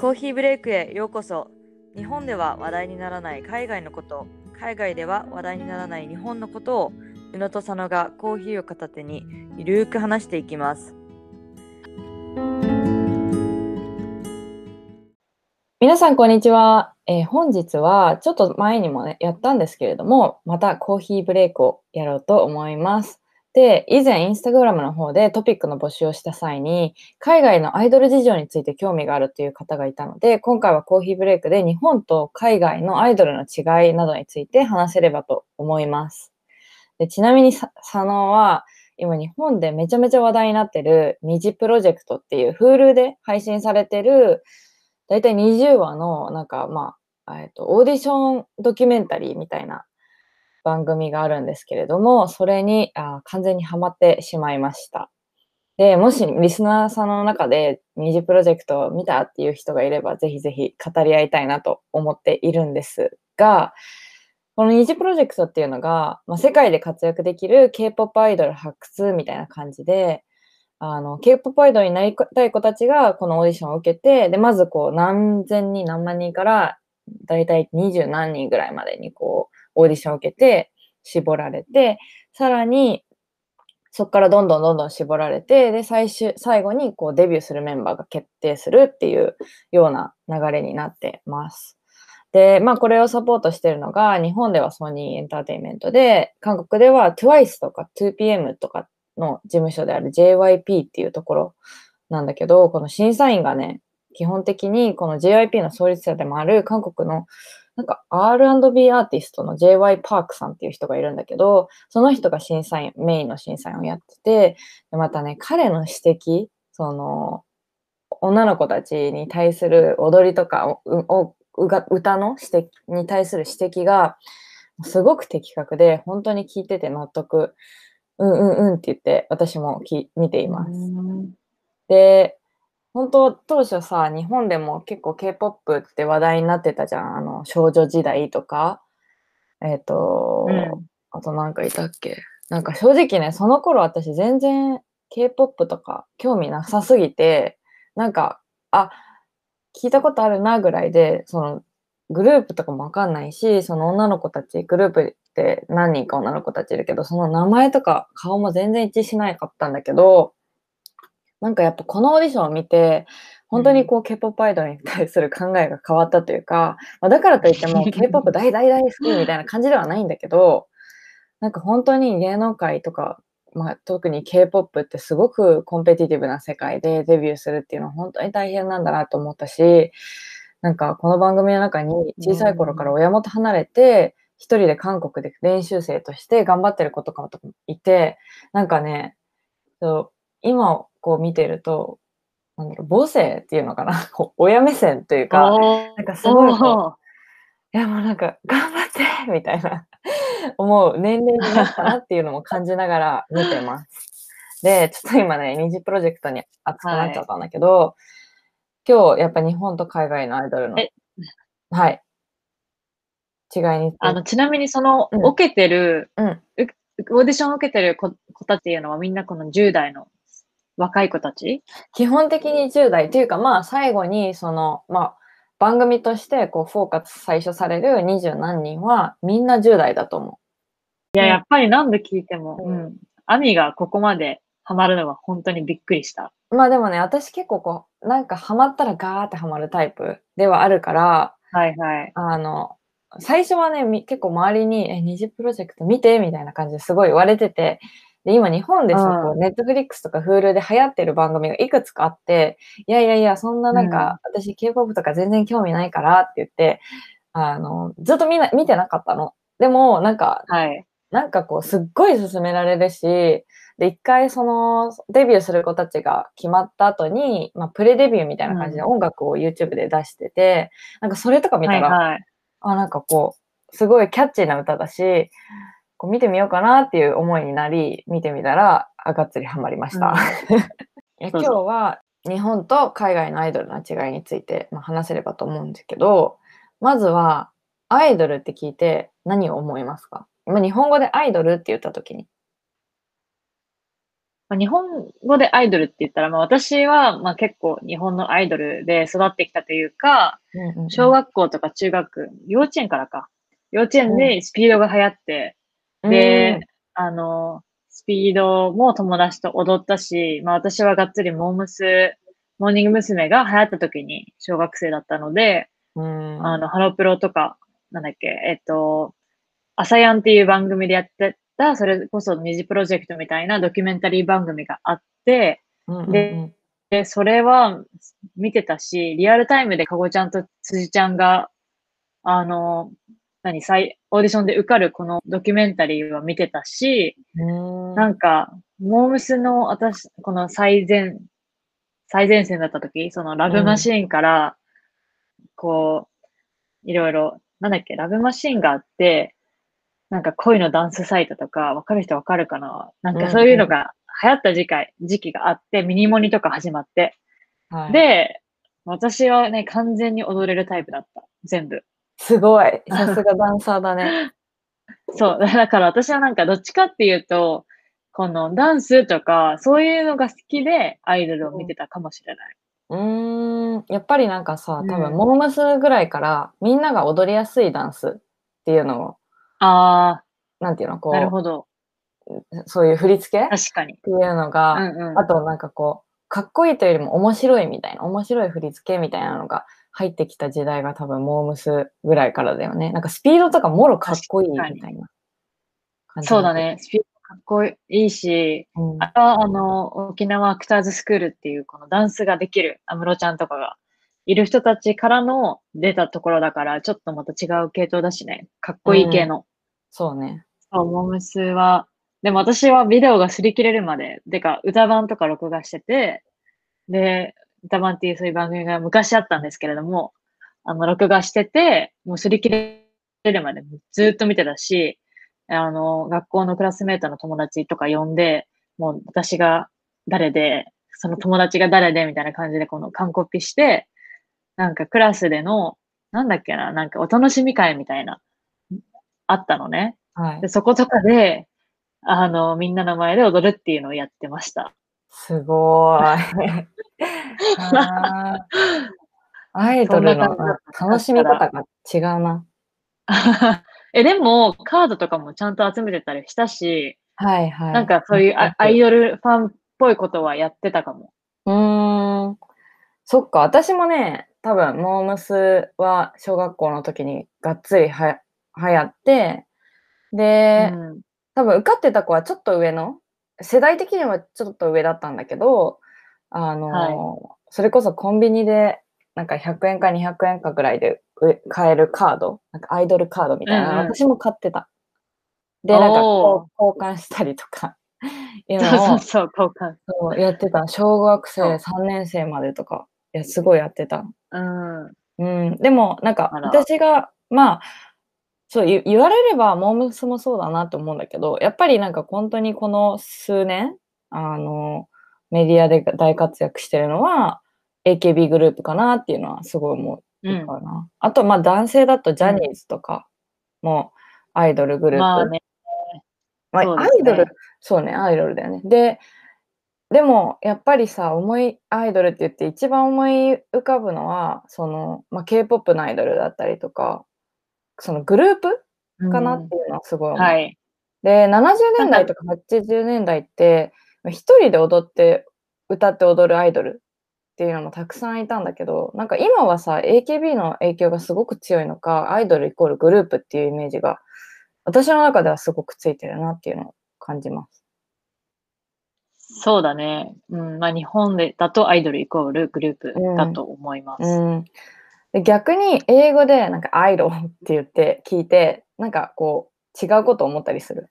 コーヒーブレイクへようこそ。日本では話題にならない海外のこと。海外では話題にならない日本のことを宇野と佐野がコーヒーを片手にゆるーく話していきます。皆さん、こんにちは、えー本日はちょっと前にも、ね、やったんですけれども、またコーヒーブレイクをやろうと思います。で、以前、インスタグラムの方でトピックの募集をした際に、海外のアイドル事情について興味があるという方がいたので、今回はコーヒーブレイクで日本と海外のアイドルの違いなどについて話せればと思います。でちなみに佐野は、今日本でめちゃめちゃ話題になってる虹プロジェクトっていう Hulu で配信されてるだいたい20話の、なんか、まあ、えっと、オーディションドキュメンタリーみたいな番組があるんですけれども、それにあ完全にハマってしまいました。で、もしリスナーさんの中で二次プロジェクトを見たっていう人がいれば、ぜひぜひ語り合いたいなと思っているんですが、この二次プロジェクトっていうのが、まあ、世界で活躍できる K-POP アイドル発掘みたいな感じで、あの、K-POP アイドルになりたい子たちがこのオーディションを受けて、で、まずこう何千人何万人から、だいたい二十何人ぐらいまでにこう、オーディションを受けて、絞られて、さらに、そこからどんどんどんどん絞られて、で、最終、最後にこうデビューするメンバーが決定するっていうような流れになってます。で、まあこれをサポートしてるのが、日本ではソニーエンターテインメントで、韓国では TWICE とか 2PM とかの事務所である JYP っていうところなんだけど、この審査員がね、基本的にこの JYP の創立者でもある韓国のなんか R&B アーティストの JY パークさんっていう人がいるんだけど、その人が審査員、メインの審査員をやってて、でまたね、彼の指摘、その、女の子たちに対する踊りとか歌の指摘に対する指摘がすごく的確で、本当に聞いてて納得、うんうんうんって言って私もき見ています。で、本当当初さ、日本でも結構 K-POP って話題になってたじゃん。あの、少女時代とか。えっ、と、うんあとなんかいたっけ？なんか正直ね、その頃私全然 K-POP とか興味なさすぎて、なんか、あ、聞いたことあるなぐらいで、そのグループとかもわかんないし、その女の子たち、グループって何人か女の子たちいるけど、その名前とか顔も全然一致しなかったんだけど、なんかやっぱこのオーディションを見て、本当にこう K-POP アイドルに対する考えが変わったというか、まあ、だからといっても K-POP 大大大好きみたいな感じではないんだけど、なんか本当に芸能界とか、まあ、特に K-POP ってすごくコンペティティブな世界でデビューするっていうのは本当に大変なんだなと思ったし、なんかこの番組の中に小さい頃から親元離れて、一人で韓国で練習生として頑張ってる子とかもいて、なんかね、そう今こう見てると、なんだろう、母性っていうのかな、こう親目線というか、なんかすごいこう、いやもうなんか頑張ってみたいな 思う年齢になったなっていうのも感じながら見てます。で、ちょっと今ね、二次プロジェクトに熱くなっちゃったんだけど、今日やっぱ日本と海外のアイドルのえ、はい、違いにあの、ちなみにその、うん。受けてる、うん。うオーディションを受けてる子子たちっていうのはみんなこの10代の？若い子たち？基本的に10代というか、まあ最後にその、まあ番組としてこうフォーカス最初される二十何人はみんな10代だと思いや、うんやっぱり何度聞いても、ううんん。アミがここまでハマるのは本当にびっくりした。う。まあでもね、私結構こう、なんかハマったらガーってハマるタイプではあるから、はいはい。あの、最初はね、み結構周りに、え、二次プロジェクト見てみたいな感じですごい言われてて、で、今日本でネットフリックスとか Hulu で流行ってる番組がいくつかあって、いやいやいや、そんななんか、私 K-POP とか全然興味ないからって言って、あの、ずっと見な見てなかったの。でも、なんか、はい。なんかこう、すっごい勧められるし、で、一回その、デビューする子たちが決まった後に、まあ、プレデビューみたいな感じでうん音楽を YouTube で出してて、なんかそれとか見たら、はいはい。あ、なんかこう、すごいキャッチーな歌だし、こう見てみようかなっていう思いになり、見てみたら、あがっつりハマりました。いや今日は日本と海外のアイドルの違いについて、まあ、話せればと思うんですけど、まずは、アイドルって聞いて何を思いますか？まあ、日本語でアイドルって言ったときに。まあ、日本語でアイドルって言ったら、まあ、私はまあ結構日本のアイドルで育ってきたというか、うんうんうん小学校とか中学、幼稚園からか。幼稚園でスピードが流行って、うんで、あの、スピードも友達と踊ったし、まあ私はがっつりモームス、モーニング娘。が流行った時に小学生だったので、うんあの、ハロプロとか、なんだっけ、えっと、アサヤンっていう番組でやってた、それこそ二次プロジェクトみたいなドキュメンタリー番組があって、でで、それは見てたし、リアルタイムでかごちゃんと辻ちゃんが、あの、何、再、オーディションで受かるこのドキュメンタリーは見てたし、うんなんか、モームスの私、この最前、最前線だった時、そのラブマシーンから、こう、いろいろ、なんだっけ、ラブマシーンがあって、なんか恋のダンスサイトとか、わかる人わかるかな？なんかそういうのが流行った時期時期があって、ミニモニとか始まって。はいで、私はね、完全に踊れるタイプだった。全部。すごい。さすがダンサーだね。そう。だから私はなんかどっちかっていうと、このダンスとか、そういうのが好きでアイドルを見てたかもしれない。うーん。やっぱりなんかさ、多分、うんモームスぐらいからみんなが踊りやすいダンスっていうのを、あなんていうの、こあ、なるう、ほど。そういう振り付け？っ確かに。ていうのが、うんうん。あとなんかこう、かっこいいというよりも面白いみたいな、面白い振り付けみたいなのが入ってきた時代が多分モームスぐらいからだよね。なんかスピードとかもろかっこいいみたいな感じ。そうだ。ね。スピードかっこいいし、うん。あとはあの、沖縄アクターズスクールっていうこのダンスができる安室ちゃんとかがいる人たちからの出たところだから、ちょっとまた違う系統だしね。かっこいい系の。そうね。そう、モームスは、でも私はビデオが擦り切れるまで、てか歌版とか録画してて、で、歌版っていうそういう番組が昔あったんですけれども、あの、録画してて、もう擦り切れるまでずっと見てたし、あの、学校のクラスメートの友達とか呼んで、もう私が誰で、その友達が誰でみたいな感じでこの完コピして、なんかクラスでの、なんだっけな、なんかお楽しみ会みたいな、あったのね。はいで、。そことかで、あの、みんなの前で踊るっていうのをやってました。すご ーい。アイドルの楽しみ方が違うな。え、でも、カードとかもちゃんと集めてたりしたし、はいはい。なんかそういうアアイドルファンっぽいことはやってたかも。うーん。そっか、私もね、多分、モームスは小学校の時にがっつりは流行って、で、うん多分受かってた子はちょっと上の、世代的にはちょっと上だったんだけど、あの、はそれこそコンビニで、なんか100円か200円かぐらいでう買えるカード、なんかアイドルカードみたいなの、うんうん私も買ってた。で、なんか交換したりとか、いうそうのをそうそう、交換。そうやってた。小学生そう3年生までとか、いや、すごいやってた。うん。うん、でも、なんか、私が、まあ、そう言言われれば、モームスもそうだなと思うんだけど、やっぱりなんか本当にこの数年、あの、メディアで大活躍してるのは、AKB グループかなっていうのはすごい思ううかな。あと、まあ男性だとジャニーズとかもアイドルグループ。まあね。まあねアイドル、そうね、アイドルだよね。で、でも、やっぱりさ、思い、アイドルって言って一番思い浮かぶのは、その、まあ、K-POP のアイドルだったりとか、そのグループかなっていうのはすごい思う。はい。で、70年代とか80年代って、まあ一人で踊って、歌って踊るアイドルっていうのもたくさんいたんだけど、なんか今はさ、AKB の影響がすごく強いのか、アイドルイコールグループっていうイメージが、私の中ではすごくついてるなっていうのを感じます。そうだね。うん。まあ日本でだとアイドルイコールグループだと思います。うん、で逆に英語でなんかアイドルって言って聞いて、なんかこう違うこと思ったりする。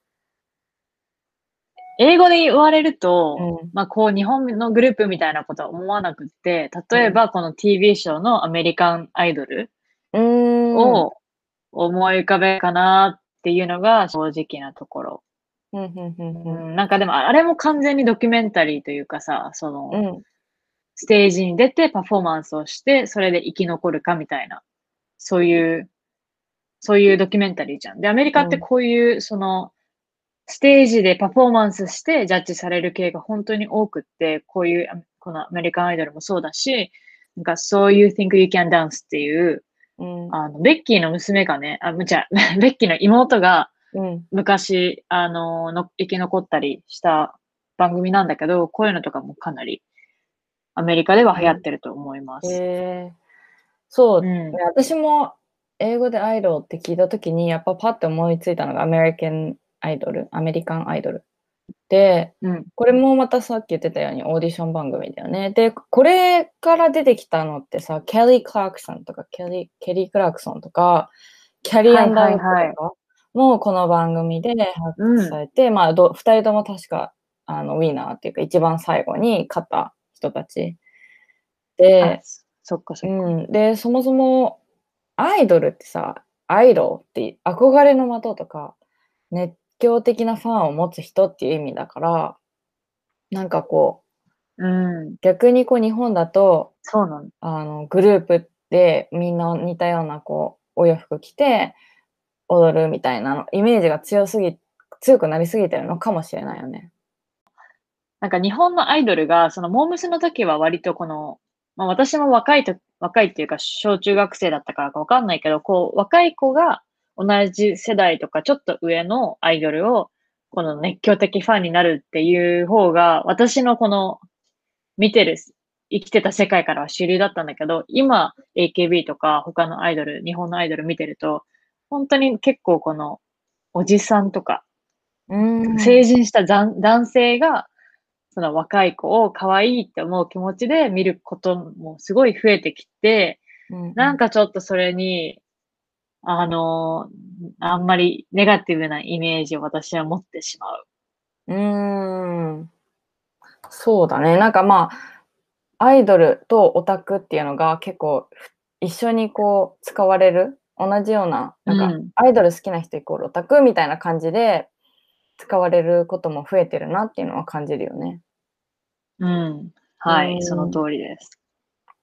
英語で言われると、うんまあこう日本のグループみたいなことは思わなくって、例えばこの TV ショーのアメリカンアイドル。を思い浮かべるかなっていうのが正直なところ。うんうんうんううんん、なんかでもあれも完全にドキュメンタリーというかさ、その、うんステージに出てパフォーマンスをして、それで生き残るかみたいな、そういう、そういうドキュメンタリーじゃん。で、アメリカってこういう、その、ステージでパフォーマンスしてジャッジされる系が本当に多くって、こういう、あこのアメリカンアイドルもそうだし、なんか、So You Think You Can Dance っていう、うん。あの、ベッキーの娘がね、あ、むちゃ、ベッキーの妹がうん。昔、あの、の生き残ったりした番組なんだけど、こういうのとかもかなりアメリカでは流行ってると思います。そう、うんね私も英語でアイドルって聞いたときに、やっぱパッて思いついたのがアメリカンアイドル、アメリカンアイドル。で、うん。これもまたさっき言ってたようにオーディション番組だよね。で、これから出てきたのってさ、ケリー・クラークソンとか、ケリー・ケリークラークソンとか、キャリー・アンダーウッドとか、もうこの番組で発掘されて、まあど、二人とも確かあのウィナーっていうか、一番最後に勝った人たち。であ、そっかそっか。うん、で、そもそもアイドルってさ、アイドルって憧れの的とか、熱狂的なファンを持つ人っていう意味だから、なんかこう、うん。逆にこう日本だと、そうなの。あのグループでみんな似たようなこうお洋服着て踊るみたいなのイメージが強すぎ強くなりすぎてるのかもしれないよね。なんか日本のアイドルが、そのモームスの時は割とこの、まあ私も若いと、若いっていうか小中学生だったからかわかんないけど、こう若い子が同じ世代とかちょっと上のアイドルをこの熱狂的ファンになるっていう方が、私のこの見てる、生きてた世界からは主流だったんだけど、今 AKB とか他のアイドル、日本のアイドル見てると、本当に結構このおじさんとかうん。成人した男男性が、その若い子を可愛いって思う気持ちで見ることもすごい増えてきて、なんかちょっとそれに、あの、あんまりネガティブなイメージを私は持ってしまう。うーんそうだね。なんかまあ、アイドルとオタクっていうのが結構ふ一緒にこう使われる、同じような、なんかうんアイドル好きな人イコールオタクみたいな感じで使われることも増えてるなっていうのは感じるよね。うん。はい、うんその通りです。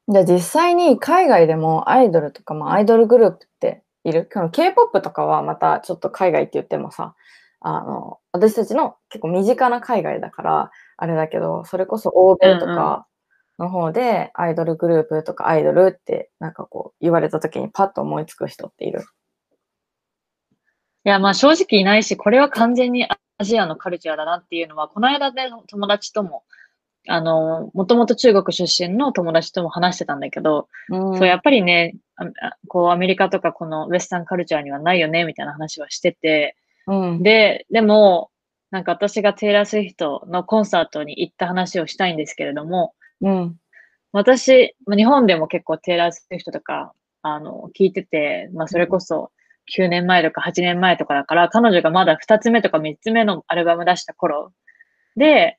じゃあ実際に海外でもアイドルとか、まあ、アイドルグループっている？K-POP とかはまたちょっと海外って言ってもさ、あの、私たちの結構身近な海外だから、あれだけど、それこそ欧米とかの方でアイドルグループとかアイドルってなんかこう言われた時にパッと思いつく人っている？いや、まあ正直いないし、これは完全にアジアのカルチャーだなっていうのは、この間ね、友達とも、あの、もともと中国出身の友達とも話してたんだけど、うんそう、やっぱりね、こう、アメリカとかこのウェスタンカルチャーにはないよね、みたいな話はしてて、うん。で、でも、なんか私がテイラー・スウィフトのコンサートに行った話をしたいんですけれども、うん。私、まあ日本でも結構テイラー・スウィフトとか、あの、聞いてて、まあそれこそ9年前とか8年前とかだから、彼女がまだ2つ目とか3つ目のアルバム出した頃で、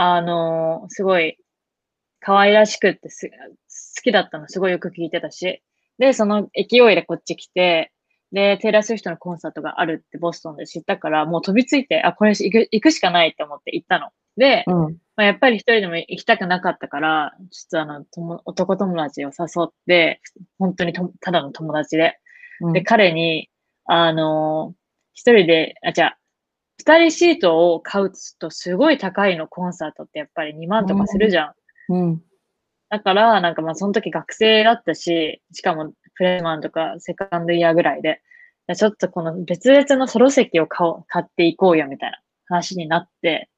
あの、すごい可愛らしくってす好きだったのすごいよく聞いてたし、で、その勢いでこっち来て、で、テイラー・スウィフトのコンサートがあるってボストンで知ったから、もう飛びついて、あ、これ行く行くしかないって思って行ったの。で、うん。まあ、やっぱり一人でも行きたくなかったから、ちょっとあの、とも男友達を誘って、本当にとただの友達で。うんで、彼に、あのー一人で、あ、じゃあ、二人シートを買うとすごい高いの、コンサートってやっぱり2万とかするじゃん。うん。だから、なんかまあその時学生だったし、しかもフレーマンとかセカンドイヤーぐらいで、ちょっとこの別々のソロ席を買おう買っていこうよみたいな話になって、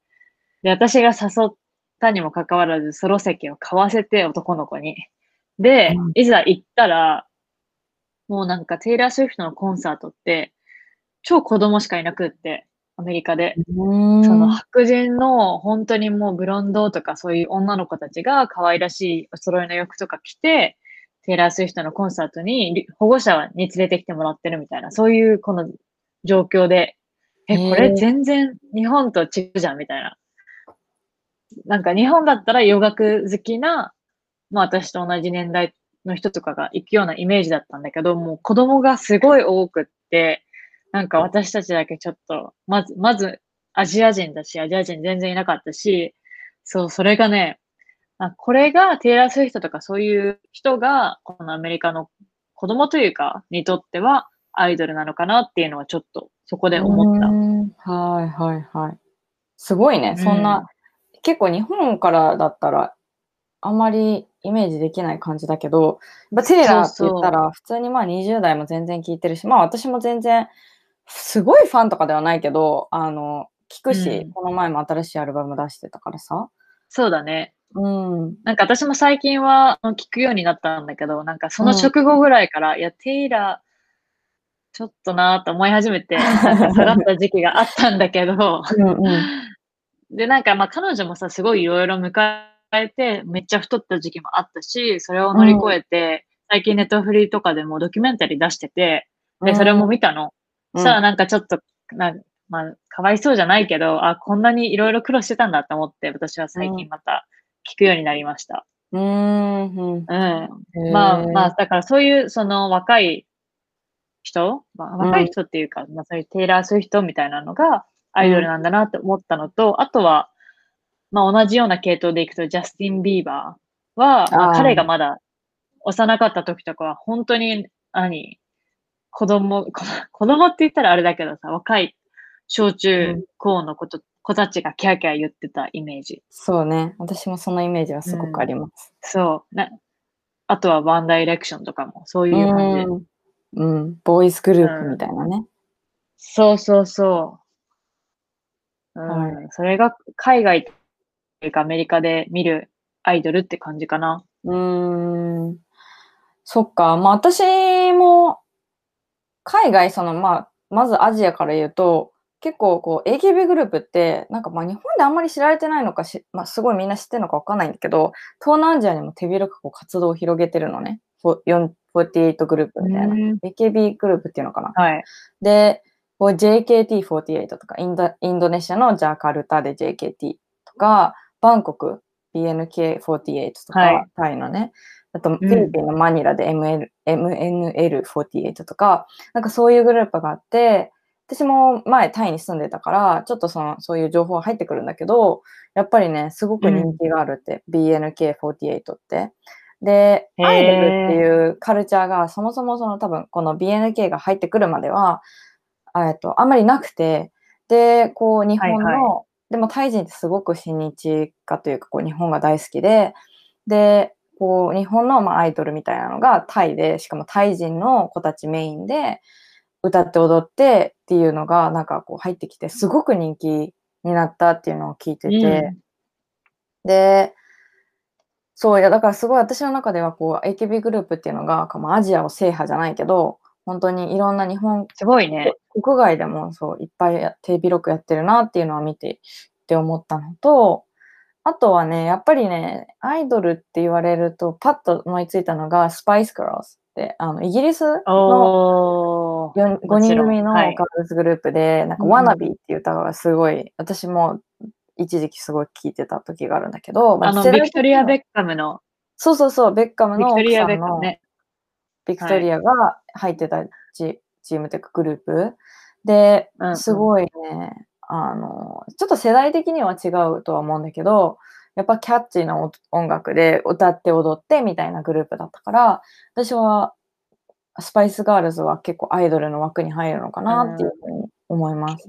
で、私が誘ったにもかかわらずソロ席を買わせて男の子に。でうん、いざ行ったら、もうなんかテイラー・スウィフトのコンサートって、超子供しかいなくって、アメリカで。うんその白人の本当にもうブロンドとかそういう女の子たちが可愛らしいお揃いの洋服とか着て、テイラー・スウィフトのコンサートにり保護者に連れてきてもらってるみたいな、そういうこの状況で、え、これ全然日本と違うじゃんみたいな。なんか日本だったら洋楽好きな、まあ私と同じ年代の人とかが行くようなイメージだったんだけど、もう子供がすごい多くって、なんか私たちだけちょっと、まず、まずアジア人だし、アジア人全然いなかったし、そう、それがね、あこれがテイラー・スウィフトとかそういう人が、このアメリカの子供というか、にとってはアイドルなのかなっていうのはちょっとそこで思った。はいはいはい。すごいね。そんな、結構日本からだったら、あんまりイメージできない感じだけど、やっぱテイラーって言ったら、普通にまあ20代も全然聞いてるし、まあ私も全然、すごいファンとかではないけど、あの、聞くし、うんこの前も新しいアルバム出してたからさ。そうだね。うん。なんか私も最近は聞くようになったんだけど、なんかその直後ぐらいから、いや、テイラー、ちょっとなーと思い始めて、下がった時期があったんだけど、うんうん。で、なんかまあ彼女もさ、すごいいろいろ迎えて、めっちゃ太った時期もあったし、それを乗り越えて、最近ネットフリーとかでもドキュメンタリー出してて、で、それも見たの。うん、さあなんかちょっと、なまあ、かわいそうじゃないけど、あ、こんなにいろいろ苦労してたんだと思って、私は最近また聞くようになりました。うーん。うん。うん。まあまあ、だからそういう、その若い人、まあ、若い人っていうか、まあそういうテイラー・スウィフトみたいなのがアイドルなんだなって思ったのと、あとは、まあ同じような系統でいくと、ジャスティン・ビー。バーは、まあ彼がまだ幼かった時とかは、本当に、何、子供、こ 子供って言ったらあれだけどさ、若い小中高の子と、子たちがキャーキャー言ってたイメージ。そうね。私もそのイメージはすごくあります。そう。なあとはワンダイレクションとかも、そういう感じ。うん。うん。ボーイズグループみたいなね。そうそうそう。うん、はそれが海外というかアメリカで見るアイドルって感じかな。うーん。そっか。まあ私も、海外、その、まあ、まずアジアから言うと、結構こう AKB グループって、なんかまあ日本であんまり知られてないのかし、まあすごいみんな知ってるのかわかんないんだけど、東南アジアにも手広くこう活動を広げてるのね。フォ4 48グループみたいな。うん AKB グループっていうのかな。はい。で、こう JKT48 とかインド、インドネシアのジャカルタで JKT とか、バンコク BNK48 とか、はいタイのね、あとフィリピンのマニラで ML MNL48 とか、なんかそういうグループがあって、私も前タイに住んでたから、ちょっとそのそういう情報が入ってくるんだけど、やっぱりね、すごく人気があるって、BNK48 って。で、アイドルっていうカルチャーがそもそもその多分この BNK が入ってくるまでは、えっと、あんまりなくて、で、こう日本の、はい。でもタイ人ってすごく親日家というかこう日本が大好きで、で、こう日本のまあアイドルみたいなのがタイで、しかもタイ人の子たちメインで歌って踊ってっていうのがなんかこう入ってきて、すごく人気になったっていうのを聞いてて、うんで、そういや、だからすごい私の中ではこう AKB グループっていうのが、アジアを制覇じゃないけど、本当にいろんな日本すごいね。国外でもそういっぱいや手広くやってるなっていうのは見てって思ったのと、あとはね、やっぱりね、アイドルって言われると、パッと思いついたのが、スパイス・ガールズって、あのイギリスのおー。5人組のガはい。ールズグループで、なんか、うんワナビーっていう歌がすごい、私も一時期すごい聴いてた時があるんだけど、まあの、ビクトリア・ベッカムの、そうそうそう、ベッカムの奥ビクトリア・さんのベッカムね。ビクトリアが入ってたチ,、チームというかグループ。でうんうん。すごいね、あのちょっと世代的には違うとは思うんだけどやっぱキャッチーな音音楽で歌って踊ってみたいなグループだったから私はスパイスガールズは結構アイドルの枠に入るのかなっていうふうに思います。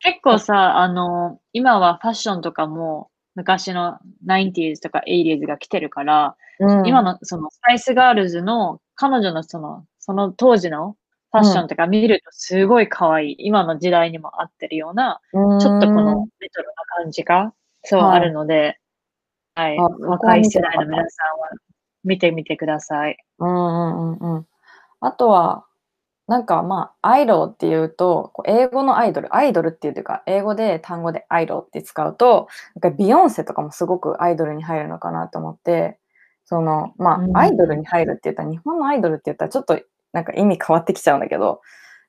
結構さ、あの、今はファッションとかも、昔の 90s とか 80s が来てるから、うん今のそのスパイスガールズの彼女のその、その当時のファッションとか見るとすごい可愛い。今の時代にも合ってるような、ちょっとこのレトロな感じが、そうはいあるので、はい。あ若い世代の皆さんは見てみてください。うんうんうんうん。あとは、なんかまあ、アイドルっていうと、英語のアイドル、アイドルっていうか、英語で単語でアイドルって使うと、なんかビヨンセとかもすごくアイドルに入るのかなと思って、その、まうんあ、アイドルに入るって言ったら、日本のアイドルって言ったらちょっとなんか意味変わってきちゃうんだけど、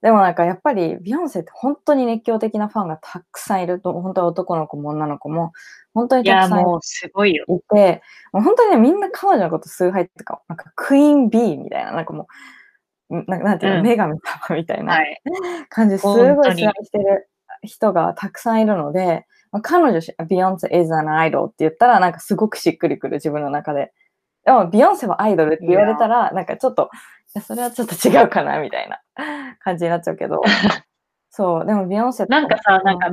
でもなんかやっぱりビヨンセって本当に熱狂的なファンがたくさんいると、本当は男の子も女の子も、本当にたくさんいもうすごいよ。いて、もう本当にね、みんな彼女のこと崇拝っていうか、なんかクイーン B みたいな、なんかもう、んなんかなんていうの、うん女神様みたいなはい。感じですごい崇拝してる人がたくさんいるので、まあ、彼女し、ビヨンセ is an idol って言ったら、なんかすごくしっくりくる、自分の中で。でも、ビヨンセはアイドルって言われたら、なんかちょっと、いや、それはちょっと違うかな、みたいな 感じになっちゃうけど、そう、でもビヨンセとなんかさ、なんか、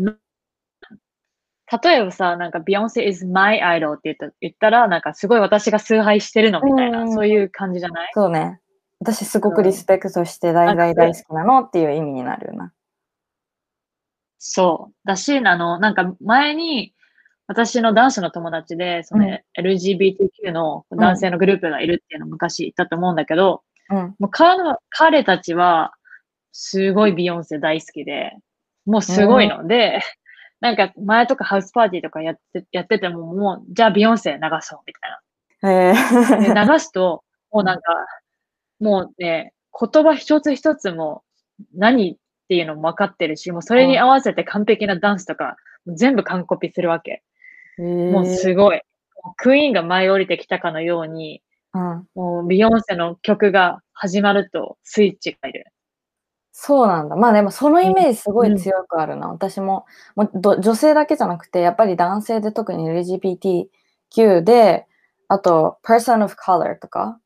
例えばさ、なんか、ビヨンセ is my idol って言った言ったら、なんか、すごい私が崇拝してるのみたいな、うん。そういう感じじゃない？そうね。私すごくリスペクトして大大大好きなのっていう意味になるよな。そう。だし、あの、なんか前に、私の男子の友達で、その、うん LGBTQ の男性のグループがいるっていうのを昔言ったと思うんだけど、うん。もう彼たちは、すごいビヨンセ大好きで、もうすごいので、なんか前とかハウスパーティーとかやってやってても、もう、じゃあビヨンセ流そうみたいへな。でえ。流すと、もうなんか、もうね、言葉一つ一つも何っていうのも分かってるし、もうそれに合わせて完璧なダンスとか、全部完コピするわけ。もうすごい。クイーンが舞い降りてきたかのように、うん。もうビヨンセの曲が始まるとスイッチがいる。そうなんだ。まあでもそのイメージすごい強くあるな。私ももうど女性だけじゃなくて、やっぱり男性で特に LGBTQ で、あと person of color とか、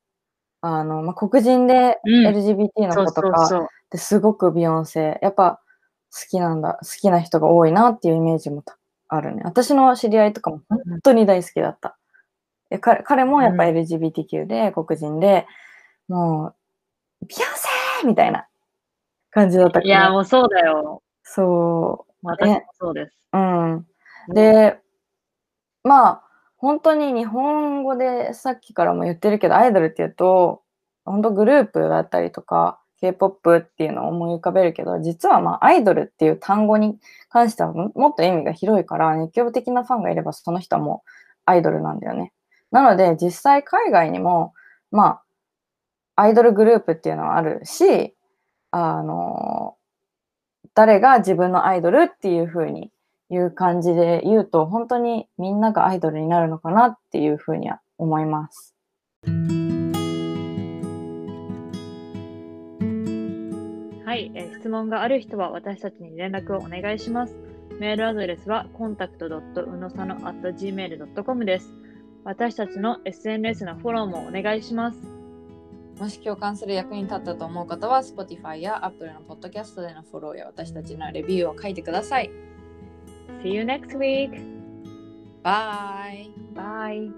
あの、まあ、黒人でうん LGBT の子とか。ですごくビヨンセ、やっぱ好きなんだ、好きな人が多いなっていうイメージもたあるね。私の知り合いとかも本当に大好きだった。え彼彼もやっぱうん LGBTQ で黒人で、もう、ビヨンセーみたいな感じだったかいや、ら。もうそうだよ。そ私もそうです。う。うん。で、まあ、本当に日本語でさっきからも言ってるけど、アイドルっていうと、本当グループだったりとか、K-POP っていうのを思い浮かべるけど、実はまあ、アイドルっていう単語に関してはもっと意味が広いから、熱狂的なファンがいればその人はもうアイドルなんだよね。なので、実際海外にも、まあ、アイドルグループっていうのはあるし、あの、誰が自分のアイドルっていう風にいう感じで言うと、本当にみんながアイドルになるのかなっていう風には思います。はい、えー質問がある人は私たちに連絡をお願いします。メールアドレスは contact.unosano.gmail.com です。私たちの SNS のフォローもお願いします。もし共感する役に立ったと思う方は、Spotify や Apple のポッドキャストでのフォローや私たちのレビューを書いてください。See you next week! Bye! Bye!